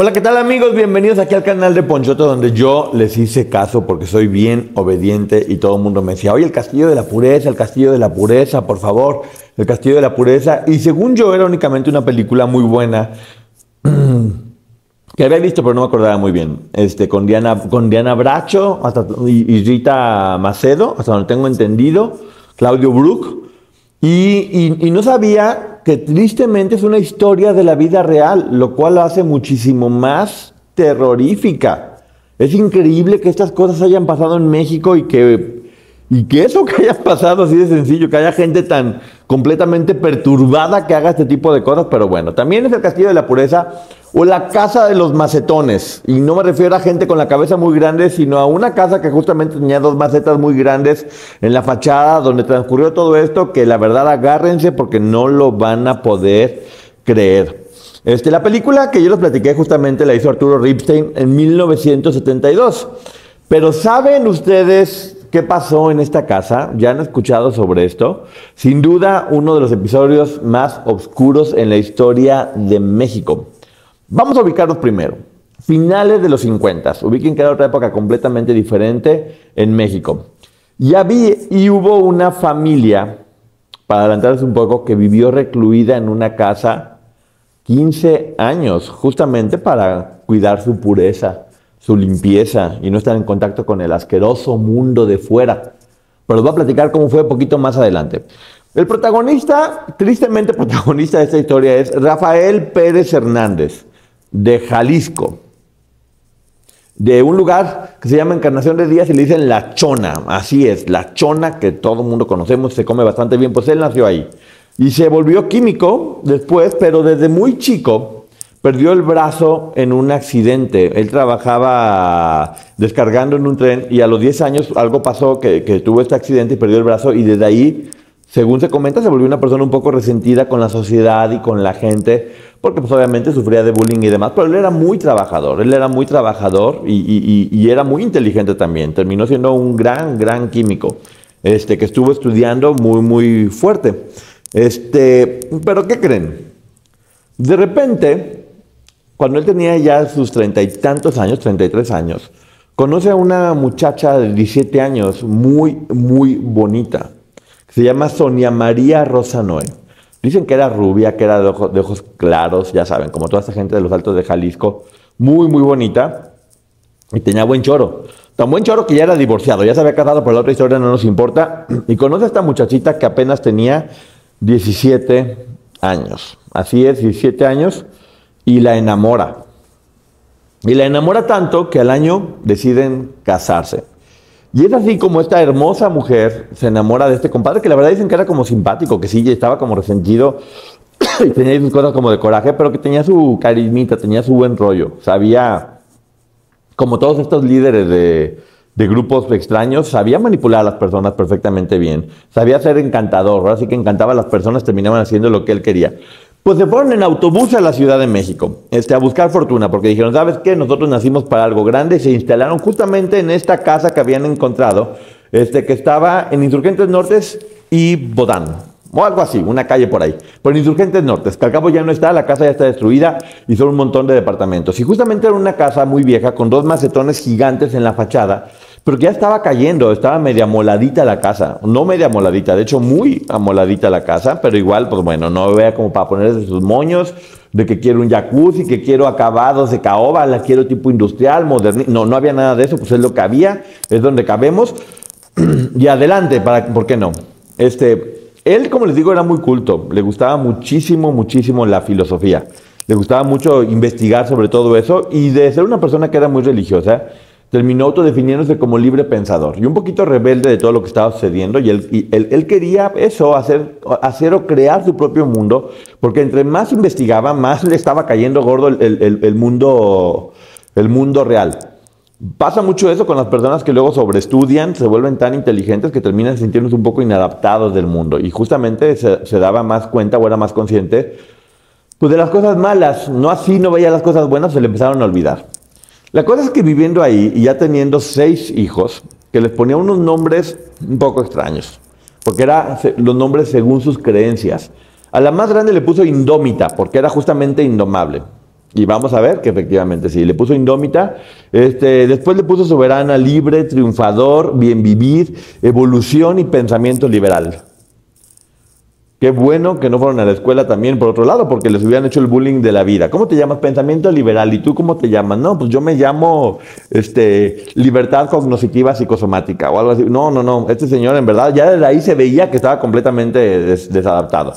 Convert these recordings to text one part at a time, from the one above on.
Hola, ¿qué tal amigos? Bienvenidos aquí al canal de Ponchoto donde yo les hice caso porque soy bien obediente y todo el mundo me decía, oye, el castillo de la pureza, el castillo de la pureza, por favor, el castillo de la pureza. Y según yo era únicamente una película muy buena que había visto pero no me acordaba muy bien, este, con, Diana, con Diana Bracho hasta, y, Rita Macedo, hasta donde tengo entendido, Claudio Brook. Y, no sabía que tristemente es una historia de la vida real, lo cual lo hace muchísimo más terrorífica. Es increíble que estas cosas hayan pasado en México y que, y que eso que haya pasado así de sencillo, que haya gente tan completamente perturbada que haga este tipo de cosas, pero bueno, también es el Castillo de la Pureza o la casa de los macetones. Y no me refiero a gente con la cabeza muy grande, sino a una casa que justamente tenía dos macetas muy grandes en la fachada donde transcurrió todo esto, que la verdad agárrense porque no lo van a poder creer. Este, la película que yo les platiqué justamente la hizo Arturo Ripstein en 1972. Pero ¿saben ustedes qué pasó en esta casa? ¿Ya han escuchado sobre esto? Sin duda, uno de los episodios más oscuros en la historia de México. Vamos a ubicarnos primero. Finales de los 50. Ubiquen que era otra época completamente diferente en México. Y, había, y hubo una familia, para adelantarles un poco, que vivió recluida en una casa 15 años, justamente para cuidar su pureza, su limpieza y no estar en contacto con el asqueroso mundo de fuera. Pero les voy a platicar cómo fue un poquito más adelante. El protagonista, tristemente protagonista de esta historia, es Rafael Pérez Hernández de Jalisco, de un lugar que se llama Encarnación de Díaz y le dicen La Chona, así es, La Chona que todo el mundo conocemos, se come bastante bien, pues él nació ahí. Y se volvió químico después, pero desde muy chico perdió el brazo en un accidente. Él trabajaba descargando en un tren y a los 10 años algo pasó que, que tuvo este accidente y perdió el brazo y desde ahí según se comenta, se volvió una persona un poco resentida con la sociedad y con la gente, porque pues obviamente sufría de bullying y demás, pero él era muy trabajador, él era muy trabajador y, era muy inteligente también, terminó siendo un gran, gran químico, este, que estuvo estudiando muy, muy fuerte. Este, pero ¿qué creen? De repente, cuando él tenía ya sus treinta y tantos años, 33 años, conoce a una muchacha de 17 años muy, muy bonita se llama Sonia María Rosa Noé. Dicen que era rubia, que era de, ojos claros, ya saben, como toda esta gente de los altos de Jalisco, muy, muy bonita, y tenía buen choro. Tan buen choro que ya era divorciado, ya se había casado, pero la otra historia no nos importa. Y conoce a esta muchachita que apenas tenía 17 años. Así es, 17 años, y la enamora. Y la enamora tanto que al año deciden casarse. Y es así como esta hermosa mujer se enamora de este compadre, que la verdad dicen que era como simpático, que sí, estaba como resentido y tenía sus cosas como de coraje, pero que tenía su carismita, tenía su buen rollo. Sabía, como todos estos líderes de, de grupos extraños, sabía manipular a las personas perfectamente bien. Sabía ser encantador, así que encantaba a las personas, terminaban haciendo lo que él quería. Pues se fueron en autobús a la Ciudad de México, este, a buscar fortuna, porque dijeron, ¿sabes qué? Nosotros nacimos para algo grande y se instalaron justamente en esta casa que habían encontrado, este, que estaba en Insurgentes Nortes y Bodán, o algo así, una calle por ahí. En Insurgentes Nortes, que al cabo ya no está, la casa ya está destruida y son un montón de departamentos. Y justamente era una casa muy vieja con dos macetones gigantes en la fachada, pero que ya estaba cayendo, estaba media moladita la casa, no media moladita, de hecho muy amoladita la casa, pero igual, pues bueno, no vea como para ponerse sus moños, de que quiero un jacuzzi, que quiero acabados de caoba, la quiero tipo industrial, moderno, no, no había nada de eso, pues es lo que había, es donde cabemos, y adelante, para, ¿por qué no? Este, él, como les digo, era muy culto, le gustaba muchísimo, muchísimo la filosofía, le gustaba mucho investigar sobre todo eso, y de ser una persona que era muy religiosa, terminó autodefiniéndose como libre pensador y un poquito rebelde de todo lo que estaba sucediendo y él, quería eso, hacer, hacer o crear su propio mundo, porque entre más investigaba, más le estaba cayendo gordo el, el mundo, el mundo real. Pasa mucho eso con las personas que luego sobreestudian, se vuelven tan inteligentes que terminan sintiéndose un poco inadaptados del mundo. Y justamente se, se, daba más cuenta o era más consciente pues, de las cosas malas. No así no veía las cosas buenas, se le empezaron a olvidar. La cosa es que viviendo ahí y ya teniendo seis hijos, que les ponía unos nombres un poco extraños, porque eran los nombres según sus creencias. A la más grande le puso Indómita, porque era justamente indomable. Y vamos a ver que efectivamente sí, le puso Indómita. Este, después le puso Soberana, Libre, Triunfador, Bien Vivir, Evolución y Pensamiento Liberal. Qué bueno que no fueron a la escuela también, por otro lado, porque les hubieran hecho el bullying de la vida. ¿Cómo te llamas? Pensamiento liberal. ¿Y tú cómo te llamas? No, pues yo me llamo este, libertad cognoscitiva psicosomática o algo así. No, no, no. Este señor, en verdad, ya desde ahí se veía que estaba completamente desadaptado.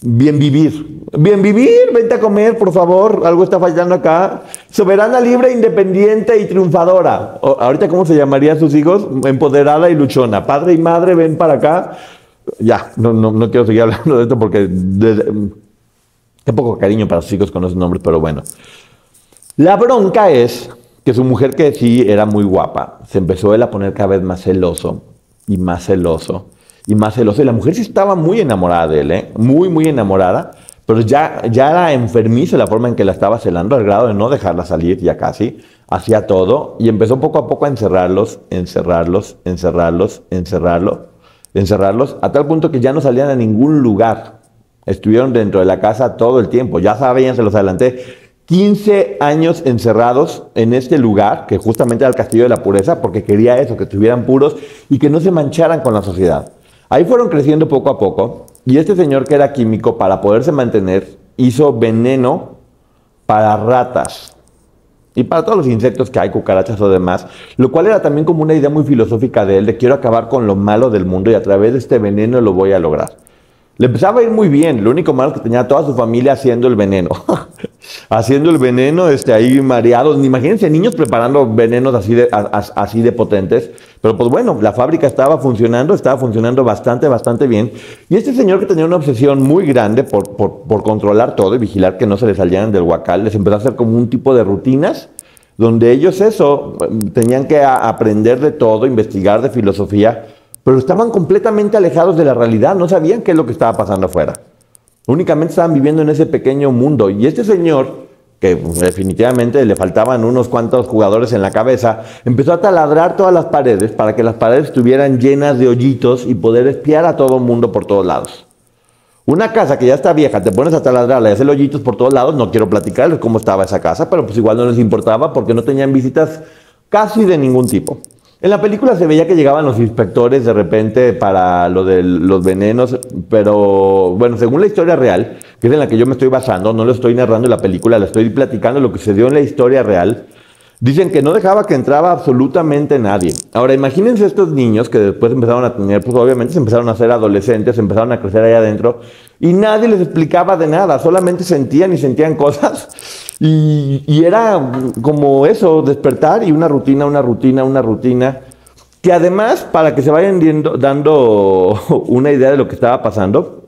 Bien vivir. Bien vivir, vente a comer, por favor. Algo está fallando acá. Soberana, libre, independiente y triunfadora. ahorita, ¿cómo se llamaría a sus hijos? Empoderada y luchona. Padre y madre, ven para acá ya, no, no, no, quiero seguir hablando de esto porque qué poco cariño para sus hijos con esos nombres, pero bueno. La bronca es que su mujer, que sí era muy guapa, se empezó él a poner cada vez más celoso y más celoso y más celoso. Y la mujer sí estaba muy enamorada de él, ¿eh? muy, muy enamorada, pero ya, ya era enfermiza la forma en que la estaba celando, al grado de no dejarla salir ya casi. Hacía todo y empezó poco a poco a encerrarlos, encerrarlos, encerrarlos, encerrarlos encerrarlos, a tal punto que ya no salían a ningún lugar. Estuvieron dentro de la casa todo el tiempo. Ya sabían, se los adelanté, 15 años encerrados en este lugar, que justamente era el Castillo de la Pureza, porque quería eso, que estuvieran puros y que no se mancharan con la sociedad. Ahí fueron creciendo poco a poco, y este señor que era químico, para poderse mantener, hizo veneno para ratas y para todos los insectos que hay, cucarachas o demás, lo cual era también como una idea muy filosófica de él, de quiero acabar con lo malo del mundo y a través de este veneno lo voy a lograr. Le empezaba a ir muy bien, lo único malo es que tenía toda su familia haciendo el veneno. haciendo el veneno, este, ahí mareados. Imagínense niños preparando venenos así de, así de potentes. Pero pues bueno, la fábrica estaba funcionando, estaba funcionando bastante, bastante bien. Y este señor que tenía una obsesión muy grande por, por, controlar todo y vigilar que no se les salieran del huacal, les empezó a hacer como un tipo de rutinas donde ellos eso, tenían que aprender de todo, investigar de filosofía, pero estaban completamente alejados de la realidad, no sabían qué es lo que estaba pasando afuera. Únicamente estaban viviendo en ese pequeño mundo. Y este señor, que definitivamente le faltaban unos cuantos jugadores en la cabeza, empezó a taladrar todas las paredes para que las paredes estuvieran llenas de hoyitos y poder espiar a todo el mundo por todos lados. Una casa que ya está vieja, te pones a taladrarla y hacer hoyitos por todos lados, no quiero platicarles cómo estaba esa casa, pero pues igual no les importaba porque no tenían visitas casi de ningún tipo. En la película se veía que llegaban los inspectores de repente para lo de los venenos, pero bueno, según la historia real, que es en la que yo me estoy basando, no lo estoy narrando la película, la estoy platicando lo que se dio en la historia real, dicen que no dejaba que entraba absolutamente nadie. Ahora, imagínense estos niños que después empezaron a tener, pues obviamente se empezaron a ser adolescentes, empezaron a crecer ahí adentro, y nadie les explicaba de nada, solamente sentían y sentían cosas. Y, era como eso, despertar y una rutina, una rutina, una rutina. Que además, para que se vayan dando una idea de lo que estaba pasando,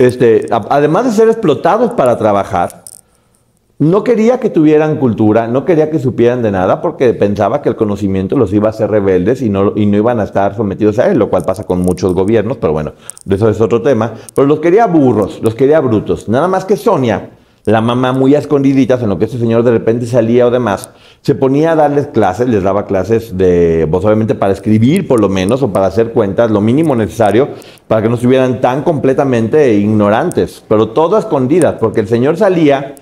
Este, además de ser explotados para trabajar, no quería que tuvieran cultura, no quería que supieran de nada porque pensaba que el conocimiento los iba a hacer rebeldes y no, y no iban a estar sometidos a él, lo cual pasa con muchos gobiernos, pero bueno, eso es otro tema. Pero los quería burros, los quería brutos. Nada más que Sonia, la mamá muy a escondiditas en lo que ese señor de repente salía o demás, se ponía a darles clases, les daba clases de, pues obviamente para escribir por lo menos o para hacer cuentas, lo mínimo necesario para que no estuvieran tan completamente ignorantes, pero todo a escondidas, porque el señor salía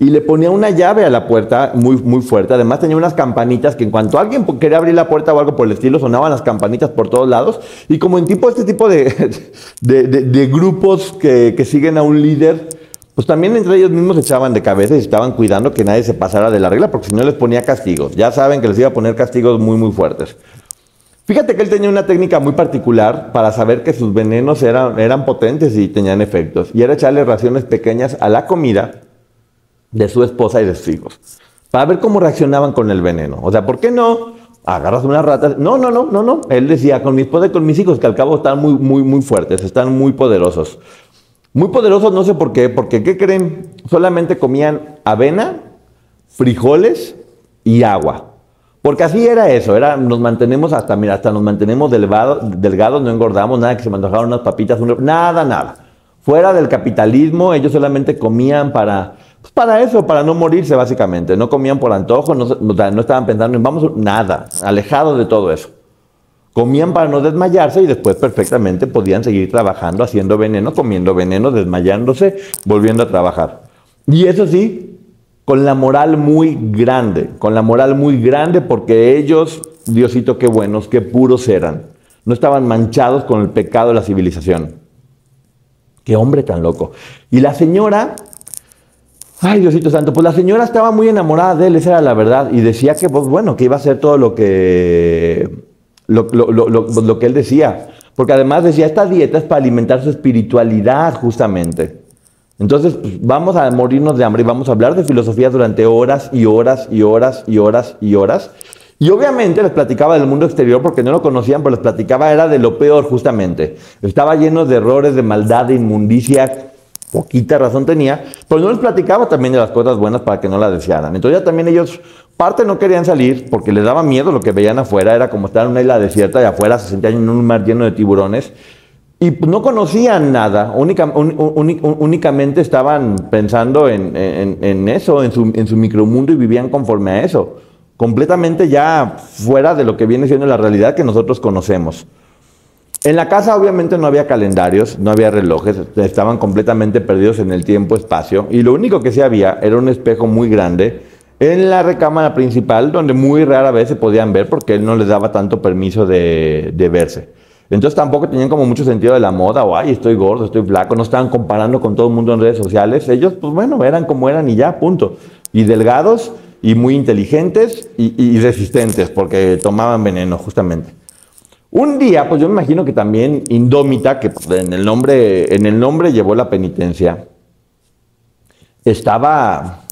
y le ponía una llave a la puerta muy, muy fuerte. Además tenía unas campanitas que en cuanto alguien quería abrir la puerta o algo por el estilo, sonaban las campanitas por todos lados. Y como en tipo este tipo de, de, grupos que, que, siguen a un líder, pues también entre ellos mismos se echaban de cabeza y estaban cuidando que nadie se pasara de la regla, porque si no les ponía castigos. Ya saben que les iba a poner castigos muy, muy fuertes. Fíjate que él tenía una técnica muy particular para saber que sus venenos eran, eran potentes y tenían efectos. Y era echarle raciones pequeñas a la comida de su esposa y de sus hijos, para ver cómo reaccionaban con el veneno. O sea, ¿por qué no? Agarras una rata. No, no, no, no, no. Él decía, con mi esposa y con mis hijos, que al cabo están muy, muy, muy fuertes, están muy poderosos. Muy poderosos, no sé por qué, porque ¿qué creen? Solamente comían avena, frijoles y agua. Porque así era eso, era, nos mantenemos hasta, mira, hasta nos mantenemos delgados, no engordamos, nada que se me unas papitas, nada, nada. Fuera del capitalismo, ellos solamente comían para pues para eso, para no morirse básicamente. No comían por antojo, no, no estaban pensando en vamos, nada, alejados de todo eso. Comían para no desmayarse y después perfectamente podían seguir trabajando, haciendo veneno, comiendo veneno, desmayándose, volviendo a trabajar. Y eso sí, con la moral muy grande, con la moral muy grande porque ellos, Diosito, qué buenos, qué puros eran. No estaban manchados con el pecado de la civilización. Qué hombre tan loco. Y la señora Ay, Diosito Santo, pues la señora estaba muy enamorada de él, esa era la verdad, y decía que, pues bueno, que iba a hacer todo lo que, lo, lo, que él decía. Porque además decía, esta dieta es para alimentar su espiritualidad, justamente. Entonces, pues, vamos a morirnos de hambre y vamos a hablar de filosofía durante horas y horas y horas y horas y horas. Y obviamente les platicaba del mundo exterior porque no lo conocían, pero les platicaba era de lo peor justamente. Estaba lleno de errores, de maldad, de inmundicia, poquita razón tenía, pero no les platicaba también de las cosas buenas para que no las desearan. Entonces ya también ellos, parte no querían salir porque les daba miedo lo que veían afuera, era como estar en una isla desierta y afuera se sentían en un mar lleno de tiburones. Y no conocían nada, únicamente estaban pensando en, eso, en su, en su micromundo y vivían conforme a eso, completamente ya fuera de lo que viene siendo la realidad que nosotros conocemos. En la casa obviamente no había calendarios, no había relojes, estaban completamente perdidos en el tiempo-espacio y lo único que sí había era un espejo muy grande en la recámara principal donde muy rara vez se podían ver porque él no les daba tanto permiso de, verse. Entonces tampoco tenían como mucho sentido de la moda o, ay, estoy gordo, estoy flaco, no estaban comparando con todo el mundo en redes sociales. Ellos, pues bueno, eran como eran y ya, punto. Y delgados y muy inteligentes y resistentes porque tomaban veneno justamente. Un día, pues yo me imagino que también Indómita, que en el nombre, en el nombre llevó la penitencia, estaba,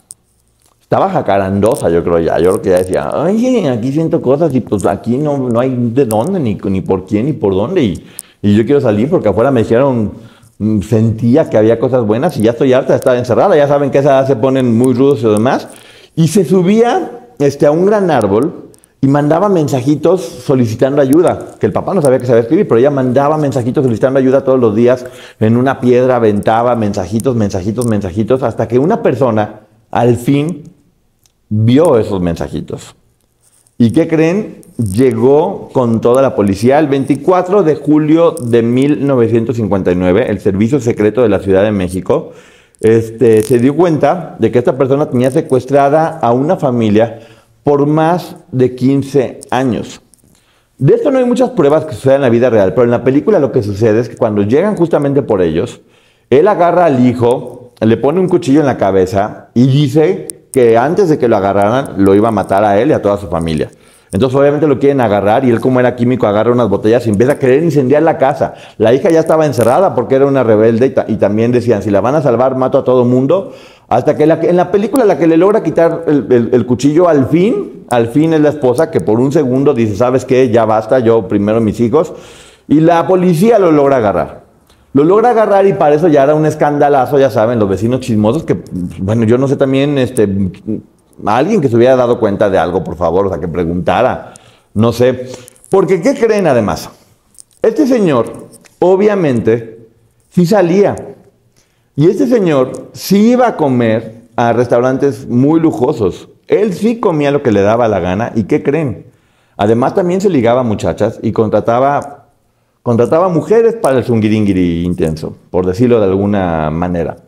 estaba jacarandosa, yo creo ya. Yo creo que ya decía, ay, aquí siento cosas y pues aquí no, no hay de dónde, ni, ni por quién, ni por dónde. Y, y yo quiero salir porque afuera me dijeron, mm, sentía que había cosas buenas y ya estoy harta de estar encerrada. Ya saben que esas se ponen muy rudos y demás. Y se subía este, a un gran árbol y mandaba mensajitos solicitando ayuda, que el papá no sabía que sabía escribir, pero ella mandaba mensajitos solicitando ayuda todos los días, en una piedra aventaba mensajitos, mensajitos, mensajitos, hasta que una persona al fin vio esos mensajitos. ¿Y qué creen? Llegó con toda la policía el 24 de julio de 1959, el Servicio Secreto de la Ciudad de México, este, se dio cuenta de que esta persona tenía secuestrada a una familia por más de 15 años. De esto no hay muchas pruebas que sucedan en la vida real, pero en la película lo que sucede es que cuando llegan justamente por ellos, él agarra al hijo, le pone un cuchillo en la cabeza y dice que antes de que lo agarraran lo iba a matar a él y a toda su familia. Entonces obviamente lo quieren agarrar y él como era químico agarra unas botellas y empieza a querer incendiar la casa. La hija ya estaba encerrada porque era una rebelde y, también decían, si la van a salvar, mato a todo mundo. Hasta que en la película la que le logra quitar el, cuchillo al fin, al fin es la esposa que por un segundo dice, ¿sabes qué? Ya basta, yo primero mis hijos. Y la policía lo logra agarrar. Lo logra agarrar y para eso ya era un escandalazo, ya saben, los vecinos chismosos que, bueno, yo no sé también, este, alguien que se hubiera dado cuenta de algo, por favor, o sea, que preguntara, no sé. Porque, ¿qué creen además? Este señor, obviamente, sí salía. Y este señor sí iba a comer a restaurantes muy lujosos. Él sí comía lo que le daba la gana. ¿Y qué creen? Además, también se ligaba a muchachas y contrataba Contrataba mujeres para el zungiringiri intenso, por decirlo de alguna manera.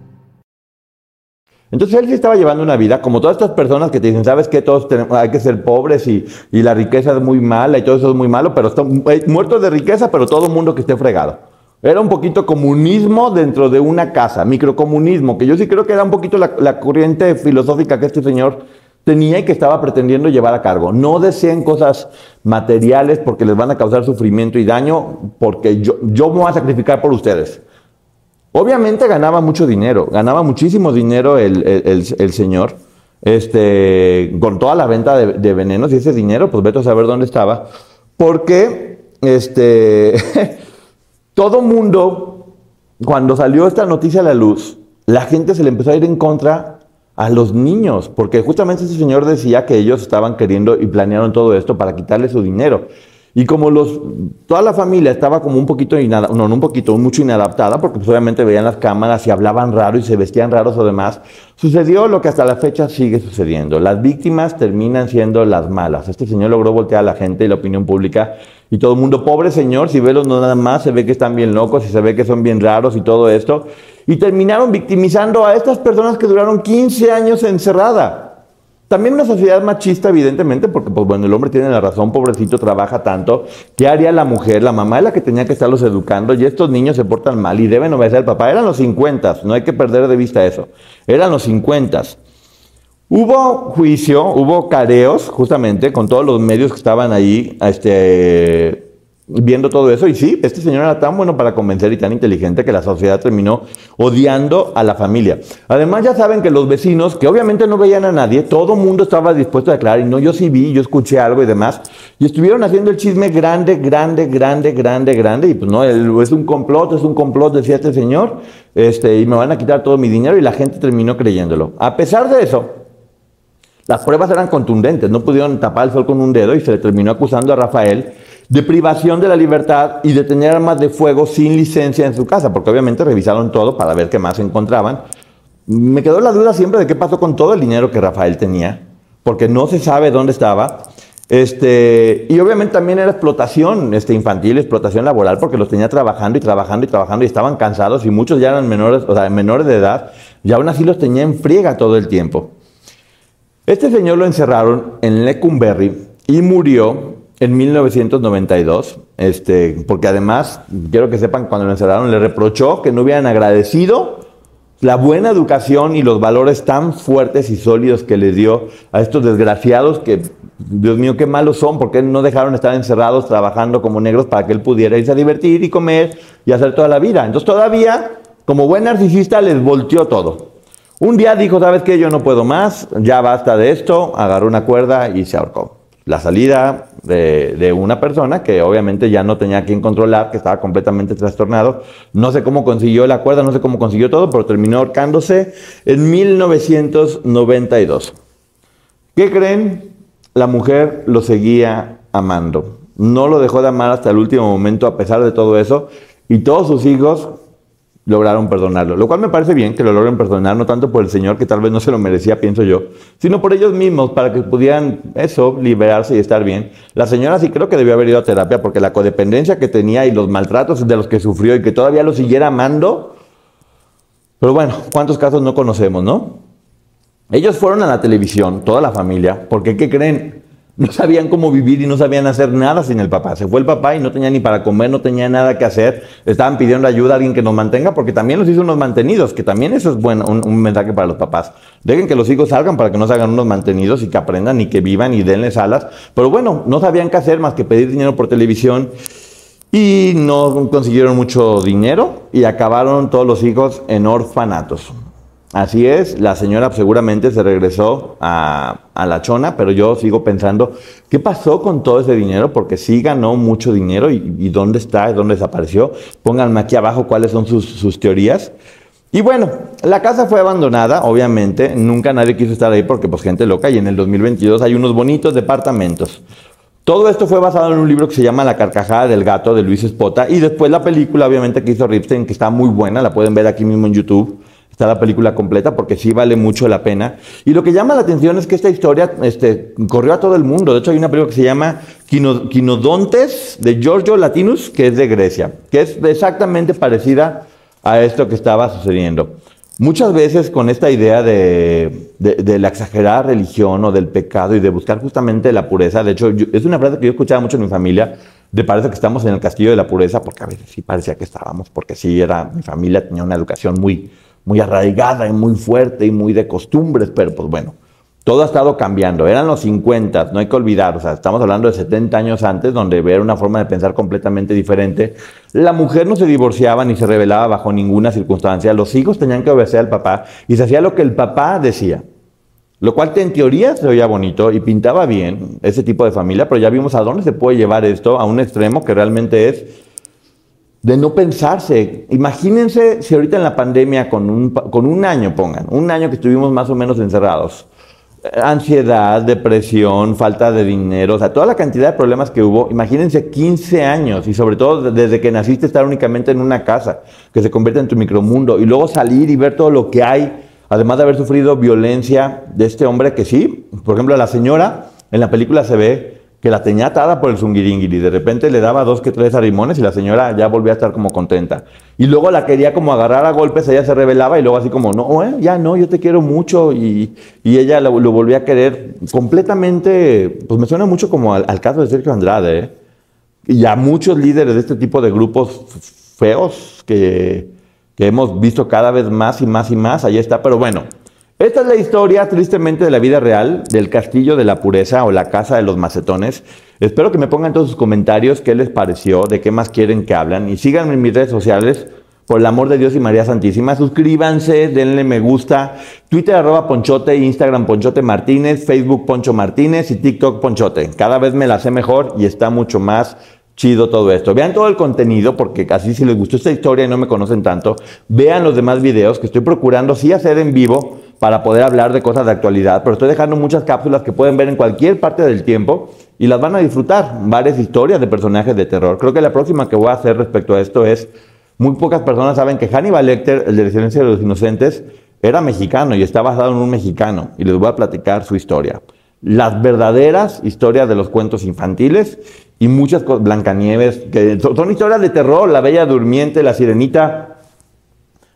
Entonces él sí estaba llevando una vida, como todas estas personas que te dicen, ¿sabes qué? Todos hay que ser pobres y, la riqueza es muy mala y todo eso es muy malo, pero están muertos de riqueza, pero todo el mundo que esté fregado. Era un poquito comunismo dentro de una casa, microcomunismo, que yo sí creo que era un poquito la, la corriente filosófica que este señor tenía y que estaba pretendiendo llevar a cargo. No deseen cosas materiales porque les van a causar sufrimiento y daño, porque yo, yo me voy a sacrificar por ustedes. Obviamente ganaba mucho dinero, ganaba muchísimo dinero el, señor, este, con toda la venta de, venenos y ese dinero, pues vete a saber dónde estaba, porque este, todo mundo, cuando salió esta noticia a la luz, la gente se le empezó a ir en contra a los niños, porque justamente ese señor decía que ellos estaban queriendo y planearon todo esto para quitarle su dinero. Y como los, toda la familia estaba como un poquito, no, no un poquito, mucho inadaptada, porque pues obviamente veían las cámaras y hablaban raro y se vestían raros o demás, sucedió lo que hasta la fecha sigue sucediendo. Las víctimas terminan siendo las malas. Este señor logró voltear a la gente y la opinión pública y todo el mundo, pobre señor, si ve los no nada más, se ve que están bien locos y se ve que son bien raros y todo esto. Y terminaron victimizando a estas personas que duraron 15 años encerrada. También una sociedad machista, evidentemente, porque pues bueno, el hombre tiene la razón, pobrecito, trabaja tanto. ¿Qué haría la mujer? La mamá es la que tenía que estarlos educando y estos niños se portan mal y deben obedecer al papá. Eran los 50, no hay que perder de vista eso. Eran los 50. Hubo juicio, hubo careos, justamente, con todos los medios que estaban ahí, este, viendo todo eso. Y sí, este señor era tan bueno para convencer y tan inteligente que la sociedad terminó odiando a la familia. Además, ya saben que los vecinos, que obviamente no veían a nadie, todo mundo estaba dispuesto a declarar. Y no, yo sí vi, yo escuché algo y demás. Y estuvieron haciendo el chisme grande, grande, grande, grande, grande. Y pues no, es un complot, es un complot, decía este señor. Este, y me van a quitar todo mi dinero. Y la gente terminó creyéndolo. A pesar de eso, las pruebas eran contundentes, no pudieron tapar el sol con un dedo y se le terminó acusando a Rafael de privación de la libertad y de tener armas de fuego sin licencia en su casa, porque obviamente revisaron todo para ver qué más encontraban. Me quedó la duda siempre de qué pasó con todo el dinero que Rafael tenía, porque no se sabe dónde estaba. Este, y obviamente también era explotación este, infantil, explotación laboral, porque los tenía trabajando y trabajando y trabajando y estaban cansados y muchos ya eran menores, o sea, menores de edad, y aún así los tenía en friega todo el tiempo. Este señor lo encerraron en Lecumberri y murió en 1992, este, porque además, quiero que sepan, cuando lo encerraron le reprochó que no hubieran agradecido la buena educación y los valores tan fuertes y sólidos que le dio a estos desgraciados que, Dios mío, qué malos son, porque no dejaron estar encerrados trabajando como negros para que él pudiera irse a divertir y comer y hacer toda la vida. Entonces todavía, como buen narcisista, les volteó todo. Un día dijo, ¿sabes qué? Yo no puedo más, ya basta de esto, agarró una cuerda y se ahorcó la salida de, una persona que obviamente ya no tenía quien controlar, que estaba completamente trastornado. No sé cómo consiguió la cuerda, no sé cómo consiguió todo, pero terminó ahorcándose en 1992. ¿Qué creen? La mujer lo seguía amando. No lo dejó de amar hasta el último momento a pesar de todo eso. Y todos sus hijos lograron perdonarlo. Lo cual me parece bien que lo logren perdonar, no tanto por el Señor, que tal vez no se lo merecía, pienso yo, sino por ellos mismos, para que pudieran eso, liberarse y estar bien. La señora sí creo que debió haber ido a terapia, porque la codependencia que tenía y los maltratos de los que sufrió y que todavía lo siguiera amando. Pero bueno, ¿cuántos casos no conocemos, no? Ellos fueron a la televisión, toda la familia, porque ¿qué creen? No sabían cómo vivir y no sabían hacer nada sin el papá. Se fue el papá y no tenía ni para comer, no tenía nada que hacer. Estaban pidiendo ayuda a alguien que nos mantenga porque también los hizo unos mantenidos, que también eso es bueno, un, un mensaje para los papás. Dejen que los hijos salgan para que no se hagan unos mantenidos y que aprendan y que vivan y denles alas. Pero bueno, no sabían qué hacer más que pedir dinero por televisión y no consiguieron mucho dinero y acabaron todos los hijos en orfanatos. Así es, la señora seguramente se regresó a, la chona, pero yo sigo pensando, ¿qué pasó con todo ese dinero? Porque sí ganó mucho dinero y, dónde está, dónde desapareció. Pónganme aquí abajo cuáles son sus, sus teorías. Y bueno, la casa fue abandonada, obviamente, nunca nadie quiso estar ahí porque pues gente loca y en el 2022 hay unos bonitos departamentos. Todo esto fue basado en un libro que se llama La carcajada del gato de Luis Espota y después la película obviamente que hizo Ripstein que está muy buena, la pueden ver aquí mismo en YouTube está la película completa porque sí vale mucho la pena. Y lo que llama la atención es que esta historia este, corrió a todo el mundo. De hecho, hay una película que se llama Quinodontes de Giorgio Latinus, que es de Grecia, que es exactamente parecida a esto que estaba sucediendo. Muchas veces con esta idea de, la exagerada religión o del pecado y de buscar justamente la pureza, de hecho, es una frase que yo escuchaba mucho en mi familia, de parece que estamos en el castillo de la pureza, porque a veces sí parecía que estábamos, porque sí era, mi familia tenía una educación muy, muy arraigada y muy fuerte y muy de costumbres, pero pues bueno, todo ha estado cambiando. Eran los 50, no hay que olvidar, o sea, estamos hablando de 70 años antes, donde era una forma de pensar completamente diferente. La mujer no se divorciaba ni se rebelaba bajo ninguna circunstancia, los hijos tenían que obedecer al papá y se hacía lo que el papá decía. Lo cual en teoría se oía bonito y pintaba bien ese tipo de familia, pero ya vimos a dónde se puede llevar esto a un extremo que realmente es de no pensarse. Imagínense si ahorita en la pandemia, con un, con un año, pongan, un año que estuvimos más o menos encerrados, ansiedad, depresión, falta de dinero, o sea, toda la cantidad de problemas que hubo, imagínense 15 años y sobre todo desde que naciste estar únicamente en una casa, que se convierte en tu micromundo, y luego salir y ver todo lo que hay, además de haber sufrido violencia de este hombre que sí, por ejemplo, la señora en la película se ve que la tenía atada por el zungiringiri. De repente le daba dos que tres arimones y la señora ya volvía a estar como contenta. Y luego la quería como agarrar a golpes, ella se revelaba y luego así como, no, eh, ya no, yo te quiero mucho. Y, ella lo, volvía a querer completamente, pues me suena mucho como al, caso de Sergio Andrade. ¿eh? Y a muchos líderes de este tipo de grupos feos que, que hemos visto cada vez más y más y más, ahí está. Pero bueno, esta es la historia, tristemente, de la vida real del Castillo de la Pureza o la Casa de los Macetones. Espero que me pongan todos sus comentarios qué les pareció, de qué más quieren que hablan. Y síganme en mis redes sociales, por el amor de Dios y María Santísima. Suscríbanse, denle me gusta. Twitter arroba Ponchote, Instagram Ponchote Martínez, Facebook Poncho Martínez y TikTok Ponchote. Cada vez me la sé mejor y está mucho más chido todo esto. Vean todo el contenido, porque así si les gustó esta historia y no me conocen tanto, vean los demás videos que estoy procurando sí hacer en vivo para poder hablar de cosas de actualidad, pero estoy dejando muchas cápsulas que pueden ver en cualquier parte del tiempo y las van a disfrutar. Varias historias de personajes de terror. Creo que la próxima que voy a hacer respecto a esto es, muy pocas personas saben que Hannibal Lecter, el de la de los Inocentes, era mexicano y está basado en un mexicano y les voy a platicar su historia. Las verdaderas historias de los cuentos infantiles y muchas cosas, Blancanieves, que son historias de terror, La Bella Durmiente, La Sirenita,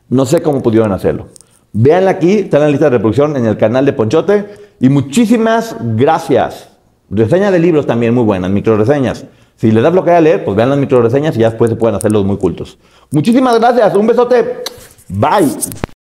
no sé cómo pudieron hacerlo. Véanla aquí, está en la lista de reproducción en el canal de Ponchote. Y muchísimas gracias. Reseña de libros también muy buenas, micro reseñas. Si les da bloqueo a leer, pues vean las micro reseñas y ya después se pueden hacer los muy cultos. Muchísimas gracias, un besote. Bye.